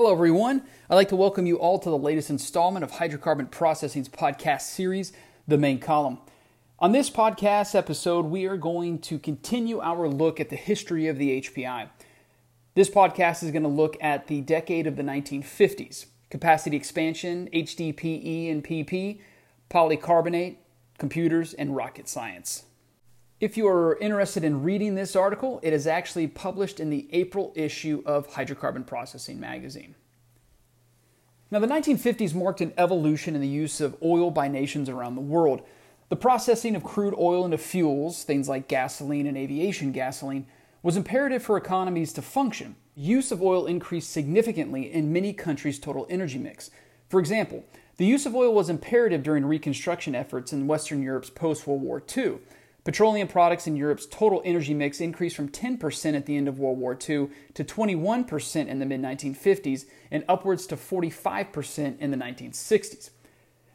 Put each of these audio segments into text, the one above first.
Hello, everyone. I'd like to welcome you all to the latest installment of Hydrocarbon Processing's podcast series, The Main Column. On this podcast episode, we are going to continue our look at the history of the HPI. This podcast is going to look at the decade of the 1950s capacity expansion, HDPE and PP, polycarbonate, computers, and rocket science. If you are interested in reading this article, it is actually published in the April issue of Hydrocarbon Processing magazine. Now, the 1950s marked an evolution in the use of oil by nations around the world. The processing of crude oil into fuels, things like gasoline and aviation gasoline, was imperative for economies to function. Use of oil increased significantly in many countries' total energy mix. For example, the use of oil was imperative during reconstruction efforts in Western Europe's post World War II. Petroleum products in Europe's total energy mix increased from 10% at the end of World War II to 21% in the mid 1950s and upwards to 45% in the 1960s.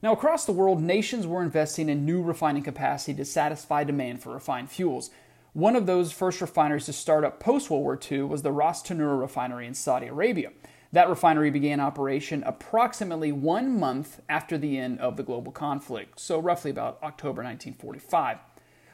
Now, across the world, nations were investing in new refining capacity to satisfy demand for refined fuels. One of those first refineries to start up post World War II was the Ras Tanura refinery in Saudi Arabia. That refinery began operation approximately one month after the end of the global conflict, so roughly about October 1945.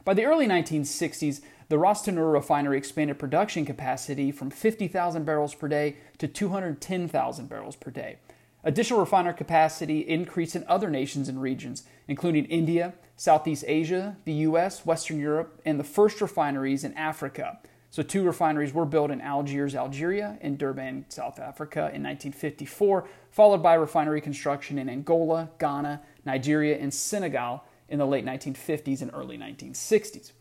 By the early 1960s, the Ras Tanura refinery expanded production capacity from 50,000 barrels per day to 210,000 barrels per day. Additional refiner capacity increased in other nations and regions, including India, Southeast Asia, the US, Western Europe, and the first refineries in Africa. So, two refineries were built in Algiers, Algeria, and Durban, South Africa in 1954, followed by refinery construction in Angola, Ghana, Nigeria, and Senegal in the late 1950s and early 1960s.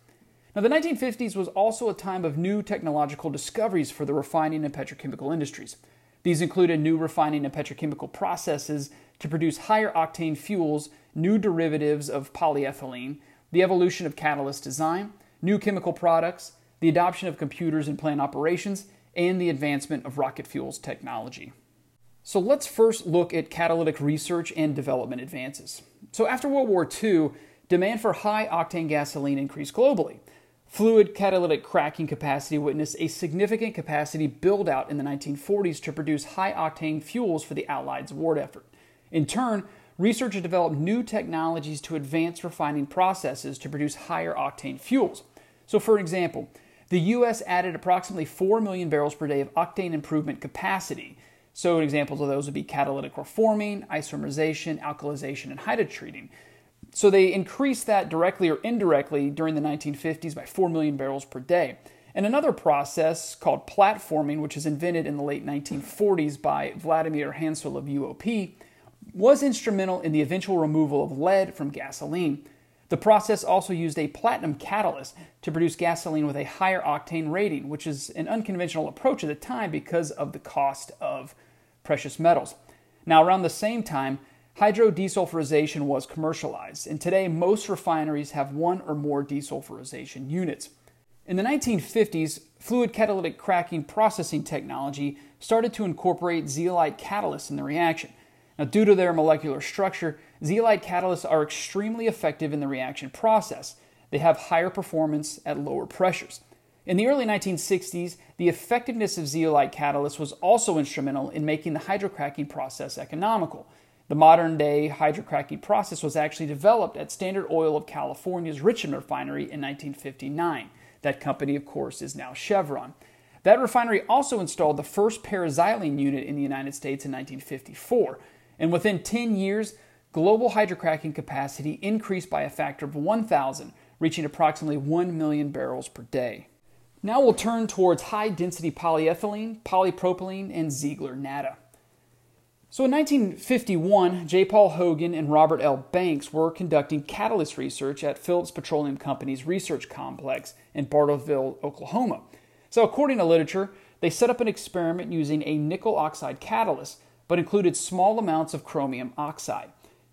Now, the 1950s was also a time of new technological discoveries for the refining and petrochemical industries. These included new refining and petrochemical processes to produce higher octane fuels, new derivatives of polyethylene, the evolution of catalyst design, new chemical products, the adoption of computers in plant operations, and the advancement of rocket fuels technology. So let's first look at catalytic research and development advances. So after World War II, demand for high octane gasoline increased globally. Fluid catalytic cracking capacity witnessed a significant capacity build out in the 1940s to produce high octane fuels for the Allies' war effort. In turn, researchers developed new technologies to advance refining processes to produce higher octane fuels. So, for example, the U.S. added approximately 4 million barrels per day of octane improvement capacity so examples of those would be catalytic reforming, isomerization, alkylization, and hydrotreating. So they increased that directly or indirectly during the 1950s by 4 million barrels per day. And another process called platforming, which was invented in the late 1940s by Vladimir Haensel of UOP, was instrumental in the eventual removal of lead from gasoline. The process also used a platinum catalyst to produce gasoline with a higher octane rating, which is an unconventional approach at the time because of the cost of precious metals. Now, around the same time, hydrodesulfurization was commercialized, and today most refineries have one or more desulfurization units. In the 1950s, fluid catalytic cracking processing technology started to incorporate zeolite catalysts in the reaction. Now, due to their molecular structure, zeolite catalysts are extremely effective in the reaction process. They have higher performance at lower pressures. In the early 1960s, the effectiveness of zeolite catalysts was also instrumental in making the hydrocracking process economical. The modern day hydrocracking process was actually developed at Standard Oil of California's Richmond refinery in 1959. That company, of course, is now Chevron. That refinery also installed the first paraxylene unit in the United States in 1954. And within 10 years, global hydrocracking capacity increased by a factor of 1,000, reaching approximately 1 million barrels per day. Now we'll turn towards high density polyethylene, polypropylene, and Ziegler Natta. So in 1951, J. Paul Hogan and Robert L. Banks were conducting catalyst research at Phillips Petroleum Company's research complex in Bartlesville, Oklahoma. So, according to literature, they set up an experiment using a nickel oxide catalyst, but included small amounts of chromium oxide.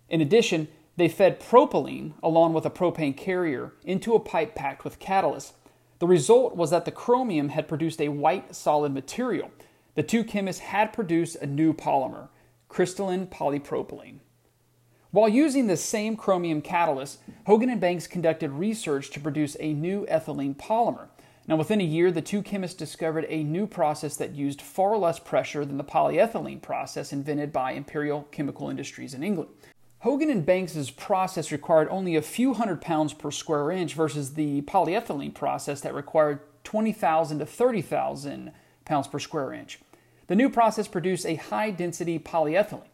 In addition, they fed propylene along with a propane carrier into a pipe packed with catalyst the result was that the chromium had produced a white solid material. The two chemists had produced a new polymer, crystalline polypropylene. While using the same chromium catalyst, Hogan and Banks conducted research to produce a new ethylene polymer. Now, within a year, the two chemists discovered a new process that used far less pressure than the polyethylene process invented by Imperial Chemical Industries in England. Hogan and Banks's process required only a few hundred pounds per square inch versus the polyethylene process that required 20,000 to 30,000 pounds per square inch. The new process produced a high density polyethylene.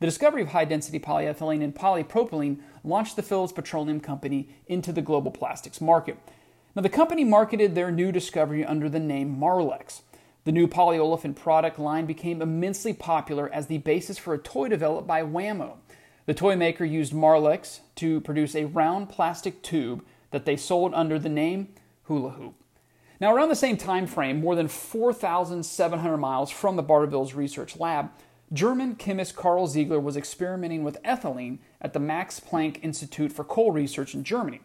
The discovery of high density polyethylene and polypropylene launched the Phillips Petroleum Company into the global plastics market. Now, the company marketed their new discovery under the name Marlex. The new polyolefin product line became immensely popular as the basis for a toy developed by Wham-O. The toy maker used Marlex to produce a round plastic tube that they sold under the name Hula Hoop. Now, around the same time frame, more than 4,700 miles from the Bartlesville's research lab, German chemist Karl Ziegler was experimenting with ethylene at the Max Planck Institute for Coal Research in Germany.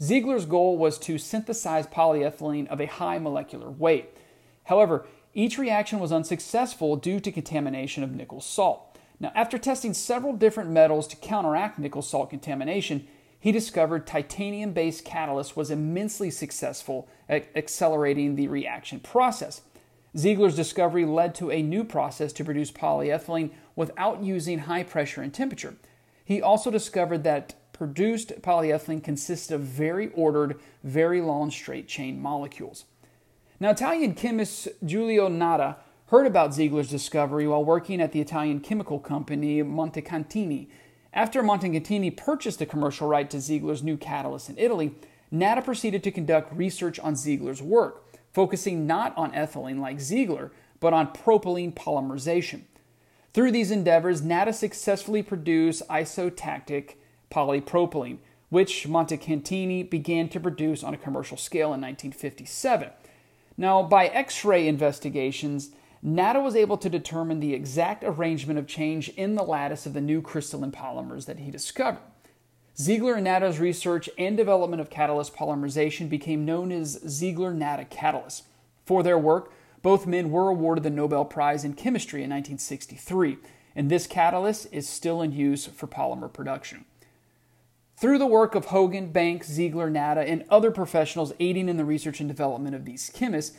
Ziegler's goal was to synthesize polyethylene of a high molecular weight. However, each reaction was unsuccessful due to contamination of nickel salt. Now, after testing several different metals to counteract nickel salt contamination, he discovered titanium based catalyst was immensely successful at accelerating the reaction process. Ziegler's discovery led to a new process to produce polyethylene without using high pressure and temperature. He also discovered that produced polyethylene consists of very ordered, very long straight chain molecules. Now, Italian chemist Giulio Natta heard about Ziegler's discovery while working at the Italian chemical company Montecatini after Montecatini purchased the commercial right to Ziegler's new catalyst in Italy, Natta proceeded to conduct research on Ziegler's work, focusing not on ethylene like Ziegler, but on propylene polymerization. Through these endeavors, Natta successfully produced isotactic polypropylene, which Montecatini began to produce on a commercial scale in 1957. Now, by X ray investigations, Natta was able to determine the exact arrangement of change in the lattice of the new crystalline polymers that he discovered. Ziegler and Natta's research and development of catalyst polymerization became known as Ziegler Natta catalysts. For their work, both men were awarded the Nobel Prize in Chemistry in 1963, and this catalyst is still in use for polymer production. Through the work of Hogan, Banks, Ziegler, Natta, and other professionals aiding in the research and development of these chemists,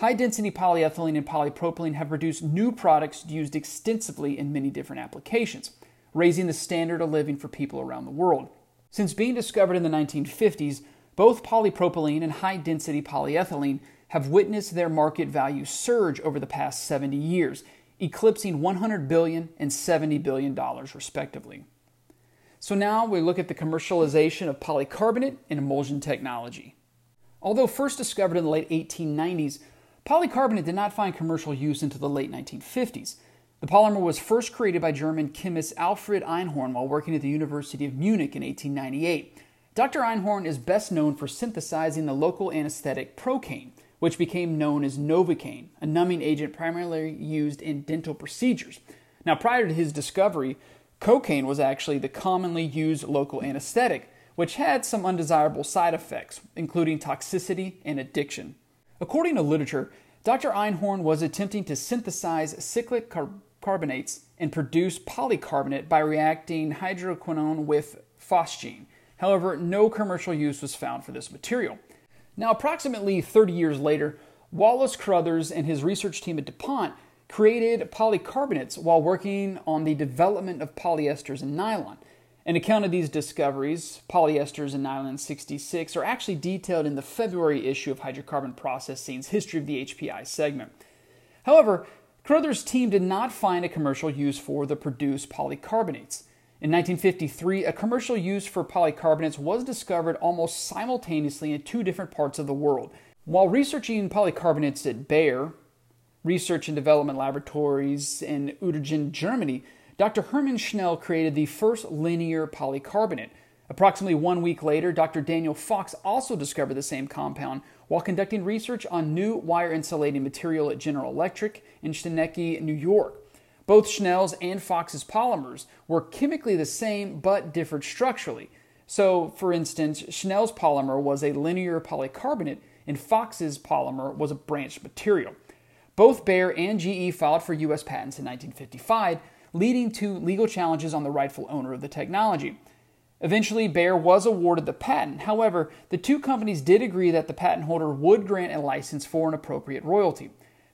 High density polyethylene and polypropylene have produced new products used extensively in many different applications, raising the standard of living for people around the world. Since being discovered in the 1950s, both polypropylene and high density polyethylene have witnessed their market value surge over the past 70 years, eclipsing $100 billion and $70 billion, respectively. So now we look at the commercialization of polycarbonate and emulsion technology. Although first discovered in the late 1890s, Polycarbonate did not find commercial use until the late 1950s. The polymer was first created by German chemist Alfred Einhorn while working at the University of Munich in 1898. Dr. Einhorn is best known for synthesizing the local anesthetic Procaine, which became known as Novocaine, a numbing agent primarily used in dental procedures. Now, prior to his discovery, cocaine was actually the commonly used local anesthetic, which had some undesirable side effects, including toxicity and addiction. According to literature, Dr. Einhorn was attempting to synthesize cyclic car- carbonates and produce polycarbonate by reacting hydroquinone with phosgene. However, no commercial use was found for this material. Now, approximately 30 years later, Wallace Carothers and his research team at DuPont created polycarbonates while working on the development of polyesters and nylon. An account of these discoveries, polyesters and nylon 66, are actually detailed in the February issue of Hydrocarbon Processing's History of the HPI segment. However, Carothers' team did not find a commercial use for the produced polycarbonates. In 1953, a commercial use for polycarbonates was discovered almost simultaneously in two different parts of the world. While researching polycarbonates at Bayer, Research and Development Laboratories in Uerdingen, Germany, Dr. Hermann Schnell created the first linear polycarbonate. Approximately one week later, Dr. Daniel Fox also discovered the same compound while conducting research on new wire insulating material at General Electric in Schenectady, New York. Both Schnell's and Fox's polymers were chemically the same but differed structurally. So, for instance, Schnell's polymer was a linear polycarbonate and Fox's polymer was a branched material. Both Bayer and GE filed for U.S. patents in 1955, leading to legal challenges on the rightful owner of the technology. Eventually, Bayer was awarded the patent. However, the two companies did agree that the patent holder would grant a license for an appropriate royalty.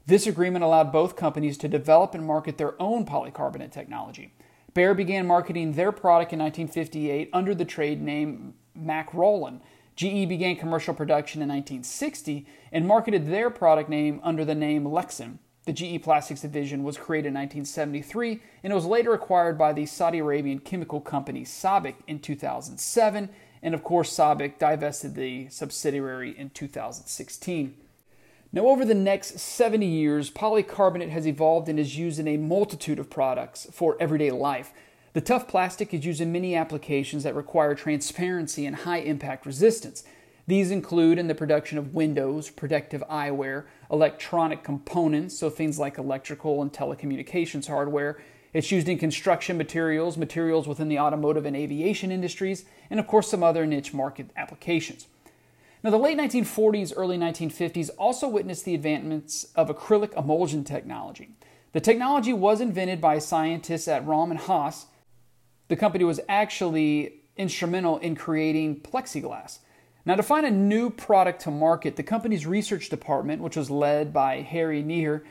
This agreement allowed both companies to develop and market their own polycarbonate technology. Bayer began marketing their product in 1958 under the trade name Makrolon. GE began commercial production in 1960 and marketed their product name under the name Lexan. The GE Plastics division was created in 1973 and it was later acquired by the Saudi Arabian chemical company SABIC in 2007. And of course, SABIC divested the subsidiary in 2016. Now, over the next 70 years, polycarbonate has evolved and is used in a multitude of products for everyday life. The tough plastic is used in many applications that require transparency and high impact resistance. These include in the production of windows, protective eyewear, electronic components, so things like electrical and telecommunications hardware. It's used in construction materials, materials within the automotive and aviation industries, and of course some other niche market applications. Now, the late 1940s, early 1950s also witnessed the advancements of acrylic emulsion technology. The technology was invented by scientists at Rohm and Haas. The company was actually instrumental in creating plexiglass. Now, to find a new product to market, the company's research department, which was led by Harry Neher,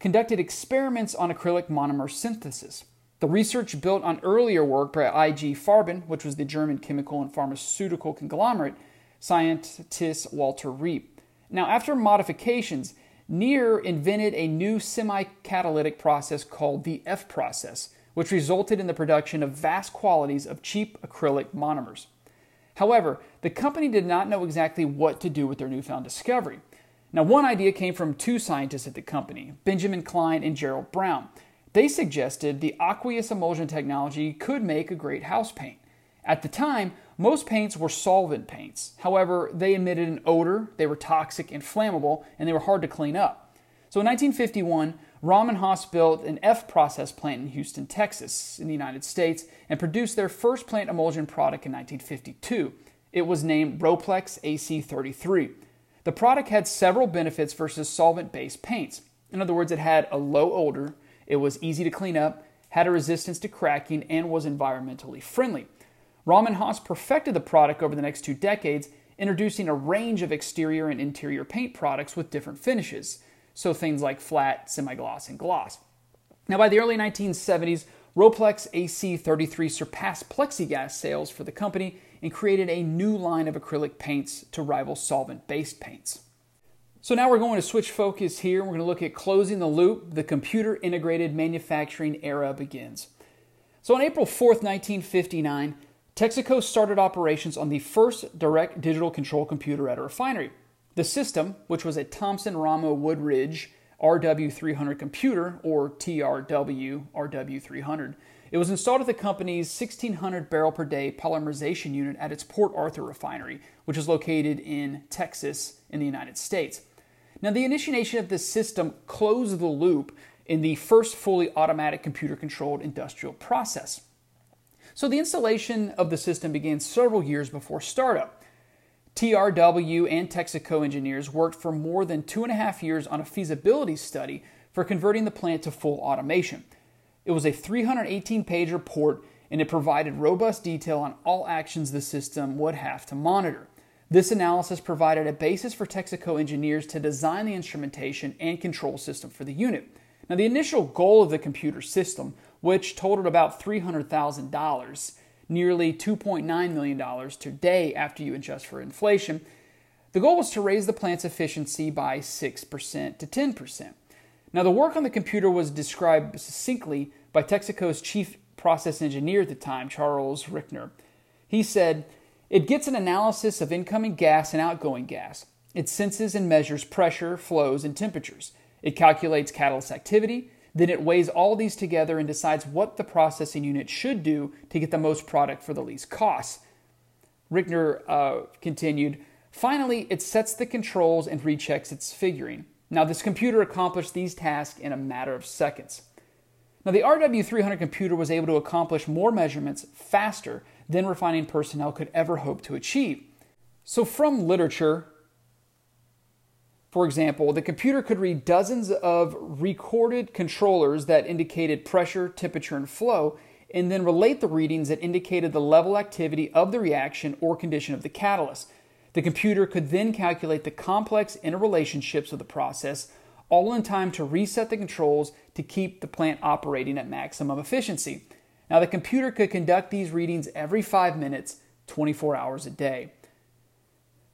conducted experiments on acrylic monomer synthesis. The research built on earlier work by I.G. Farben, which was the German chemical and pharmaceutical conglomerate, scientist Walter Reppe. Now, after modifications, Neher invented a new semi catalytic process called the F process, which resulted in the production of vast quantities of cheap acrylic monomers. However, the company did not know exactly what to do with their newfound discovery. Now, one idea came from two scientists at the company, Benjamin Klein and Gerald Brown. They suggested the aqueous emulsion technology could make a great house paint. At the time, most paints were solvent paints. However, they emitted an odor, they were toxic and flammable, and they were hard to clean up. So in 1951, Rohm and Haas built an F process plant in Houston, Texas, in the United States, and produced their first plant emulsion product in 1952. It was named Rhoplex AC33. The product had several benefits versus solvent based paints. In other words, it had a low odor, it was easy to clean up, had a resistance to cracking, and was environmentally friendly. And Haas perfected the product over the next two decades, introducing a range of exterior and interior paint products with different finishes, so things like flat, semi gloss, and gloss. Now, by the early 1970s, Rhoplex AC33 surpassed plexiglass sales for the company and created a new line of acrylic paints to rival solvent based paints. So now we're going to switch focus here. We're going to look at closing the loop. The computer integrated manufacturing era begins. So on April 4th, 1959, Texaco started operations on the first direct digital control computer at a refinery. The system, which was a Thompson Ramo Wooldridge RW300 computer, or TRW RW300, it was installed at the company's 1600 barrel per day polymerization unit at its Port Arthur refinery, which is located in Texas in the United States. Now, the initiation of this system closed the loop in the first fully automatic computer controlled industrial process. So the installation of the system began several years before startup. TRW and Texaco engineers worked for more than two and a half years on a feasibility study for converting the plant to full automation. It was a 318 page report and it provided robust detail on all actions the system would have to monitor. This analysis provided a basis for Texaco engineers to design the instrumentation and control system for the unit. Now, the initial goal of the computer system which totaled about $300,000, nearly $2.9 million today after you adjust for inflation. The goal was to raise the plant's efficiency by 6% to 10%. Now, the work on the computer was described succinctly by Texaco's chief process engineer at the time, Charles Rickner. He said, It gets an analysis of incoming gas and outgoing gas. It senses and measures pressure, flows, and temperatures. It calculates catalyst activity, then it weighs all these together and decides what the processing unit should do to get the most product for the least cost. Rickner uh, continued, Finally, it sets the controls and rechecks its figuring. Now, this computer accomplished these tasks in a matter of seconds. Now, the RW300 computer was able to accomplish more measurements faster than refining personnel could ever hope to achieve. So, from literature, for example, the computer could read dozens of recorded controllers that indicated pressure, temperature, and flow, and then relate the readings that indicated the level activity of the reaction or condition of the catalyst. The computer could then calculate the complex interrelationships of the process, all in time to reset the controls to keep the plant operating at maximum efficiency. Now, the computer could conduct these readings every five minutes, 24 hours a day.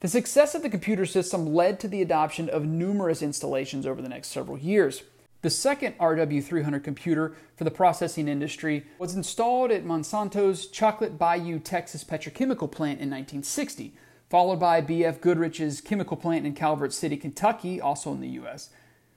The success of the computer system led to the adoption of numerous installations over the next several years. The second RW300 computer for the processing industry was installed at Monsanto's Chocolate Bayou, Texas petrochemical plant in 1960, followed by BF Goodrich's chemical plant in Calvert City, Kentucky, also in the U.S.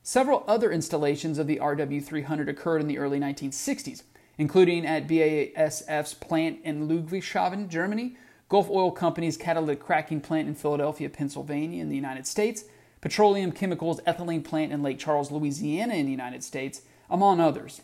Several other installations of the RW300 occurred in the early 1960s, including at BASF's plant in Ludwigshafen, Germany, Gulf Oil Company's catalytic cracking plant in Philadelphia, Pennsylvania, in the United States, Petroleum Chemicals ethylene plant in Lake Charles, Louisiana, in the United States, among others.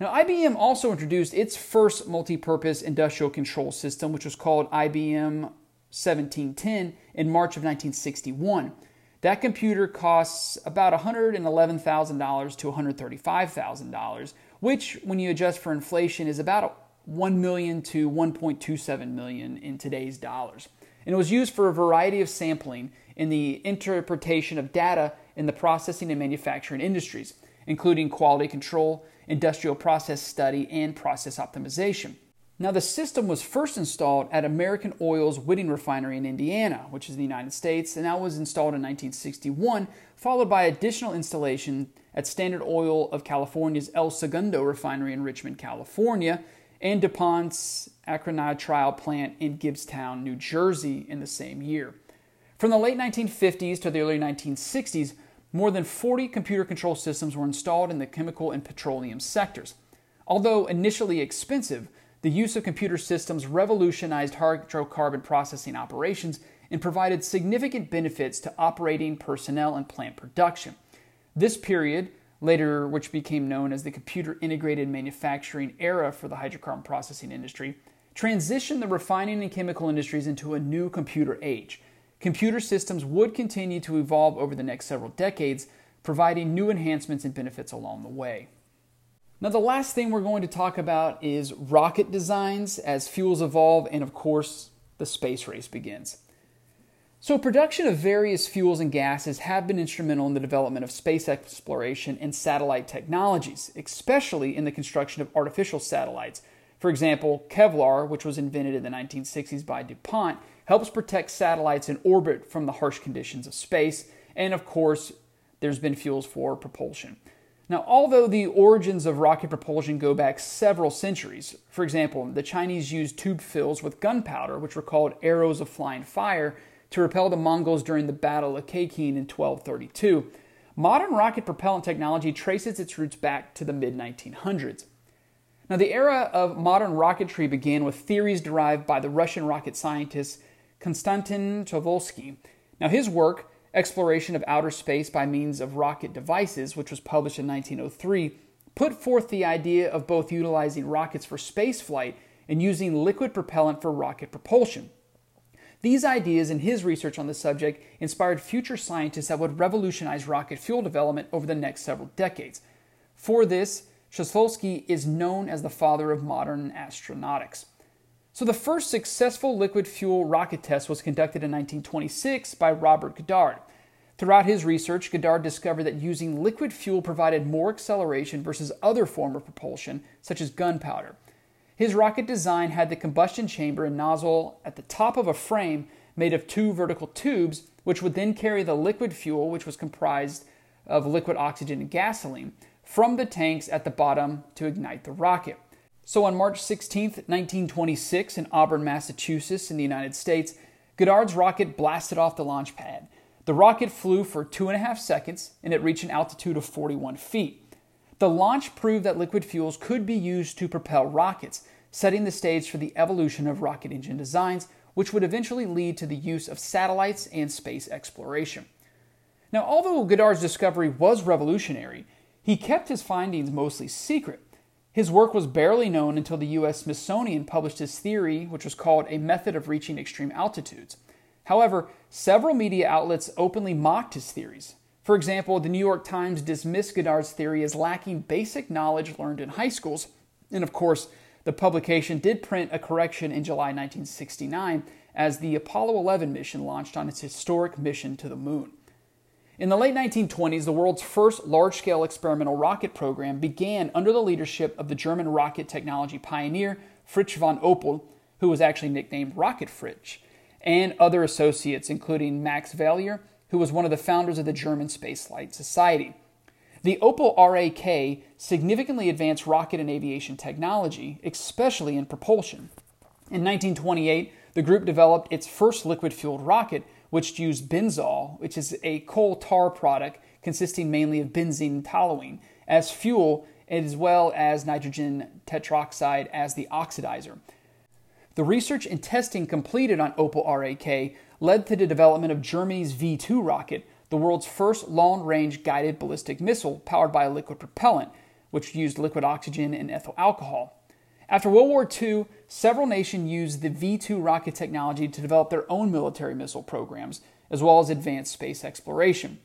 Now, IBM also introduced its first multi purpose industrial control system, which was called IBM 1710, in March of 1961. That computer costs about $111,000 to $135,000, which, when you adjust for inflation, is about 1 million to 1.27 million in today's dollars. And it was used for a variety of sampling in the interpretation of data in the processing and manufacturing industries, including quality control, industrial process study, and process optimization. Now, the system was first installed at American Oil's Whiting Refinery in Indiana, which is in the United States, and that was installed in 1961, followed by additional installation at Standard Oil of California's El Segundo Refinery in Richmond, California, and DuPont's acrylonitrile plant in Gibbstown, New Jersey in the same year. From the late 1950s to the early 1960s, more than 40 computer control systems were installed in the chemical and petroleum sectors. Although initially expensive, the use of computer systems revolutionized hydrocarbon processing operations and provided significant benefits to operating personnel and plant production. This period later which became known as the computer integrated manufacturing era for the hydrocarbon processing industry, transitioned the refining and chemical industries into a new computer age. Computer systems would continue to evolve over the next several decades, providing new enhancements and benefits along the way. Now, the last thing we're going to talk about is rocket designs as fuels evolve, and of course, the space race begins. So, production of various fuels and gases have been instrumental in the development of space exploration and satellite technologies, especially in the construction of artificial satellites. For example, Kevlar, which was invented in the 1960s by DuPont, helps protect satellites in orbit from the harsh conditions of space, and of course, there's been fuels for propulsion. Now, although the origins of rocket propulsion go back several centuries, for example, the Chinese used tube fills with gunpowder, which were called arrows of flying fire, to repel the Mongols during the Battle of Khakin in 1232. Modern rocket propellant technology traces its roots back to the mid 1900s. Now, the era of modern rocketry began with theories derived by the Russian rocket scientist Konstantin Tsiolkovsky. Now, his work, Exploration of Outer Space by Means of Rocket Devices, which was published in 1903, put forth the idea of both utilizing rockets for spaceflight and using liquid propellant for rocket propulsion. These ideas and his research on the subject inspired future scientists that would revolutionize rocket fuel development over the next several decades. For this, Tsiolkovsky is known as the father of modern astronautics. So, the first successful liquid fuel rocket test was conducted in 1926 by Robert Goddard. Throughout his research, Goddard discovered that using liquid fuel provided more acceleration versus other form of propulsion, such as gunpowder. His rocket design had the combustion chamber and nozzle at the top of a frame made of two vertical tubes, which would then carry the liquid fuel, which was comprised of liquid oxygen and gasoline, from the tanks at the bottom to ignite the rocket. So on March 16, 1926, in Auburn, Massachusetts, in the United States, Goddard's rocket blasted off the launch pad. The rocket flew for two and a half seconds and it reached an altitude of 41 feet. The launch proved that liquid fuels could be used to propel rockets, setting the stage for the evolution of rocket engine designs, which would eventually lead to the use of satellites and space exploration. Now, although Goddard's discovery was revolutionary, he kept his findings mostly secret. His work was barely known until the U.S. Smithsonian published his theory, which was called A Method of Reaching Extreme Altitudes. However, several media outlets openly mocked his theories, for example, the New York Times dismissed Goddard's theory as lacking basic knowledge learned in high schools. And of course, The publication did print a correction in July 1969 as the Apollo 11 mission launched on its historic mission to the moon. In the late 1920s, the world's first large scale experimental rocket program began under the leadership of the German rocket technology pioneer Fritz von Opel, who was actually nicknamed Rocket Fritz, and other associates, including Max Valier, who was one of the founders of the German Spaceflight Society. The Opel RAK significantly advanced rocket and aviation technology, especially in propulsion. In 1928, the group developed its first liquid fueled rocket, which used benzol, which is a coal tar product consisting mainly of benzene and toluene, as fuel, as well as nitrogen tetroxide as the oxidizer. The research and testing completed on Opel RAK led to the development of Germany's V 2 rocket, the world's first long range guided ballistic missile powered by a liquid propellant, which used liquid oxygen and ethyl alcohol. After World War II, several nations used the V 2 rocket technology to develop their own military missile programs, as well as advanced space exploration.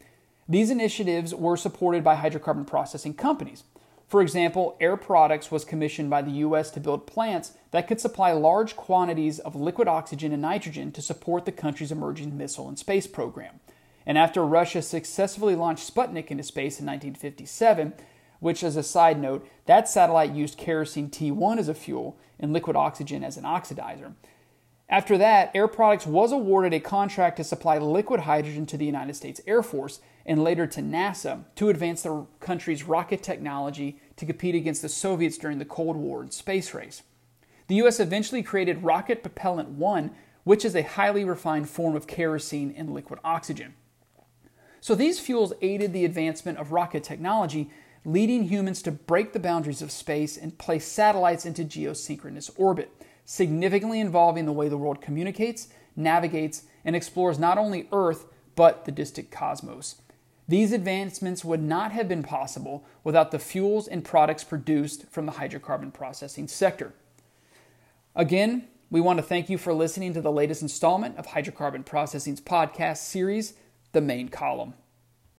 These initiatives were supported by hydrocarbon processing companies. For example, Air Products was commissioned by the U.S. to build plants that could supply large quantities of liquid oxygen and nitrogen to support the country's emerging missile and space program. And after Russia successfully launched Sputnik into space in 1957, which, as a side note, that satellite used kerosene T1 as a fuel and liquid oxygen as an oxidizer. After that, Air Products was awarded a contract to supply liquid hydrogen to the United States Air Force and later to NASA to advance the country's rocket technology to compete against the Soviets during the Cold War and space race. The U.S. eventually created Rocket Propellant 1, which is a highly refined form of kerosene and liquid oxygen. So these fuels aided the advancement of rocket technology, leading humans to break the boundaries of space and place satellites into geosynchronous orbit, significantly involving the way the world communicates, navigates, and explores not only Earth, but the distant cosmos. These advancements would not have been possible without the fuels and products produced from the hydrocarbon processing sector. Again, we want to thank you for listening to the latest installment of Hydrocarbon Processing's podcast series, the main column.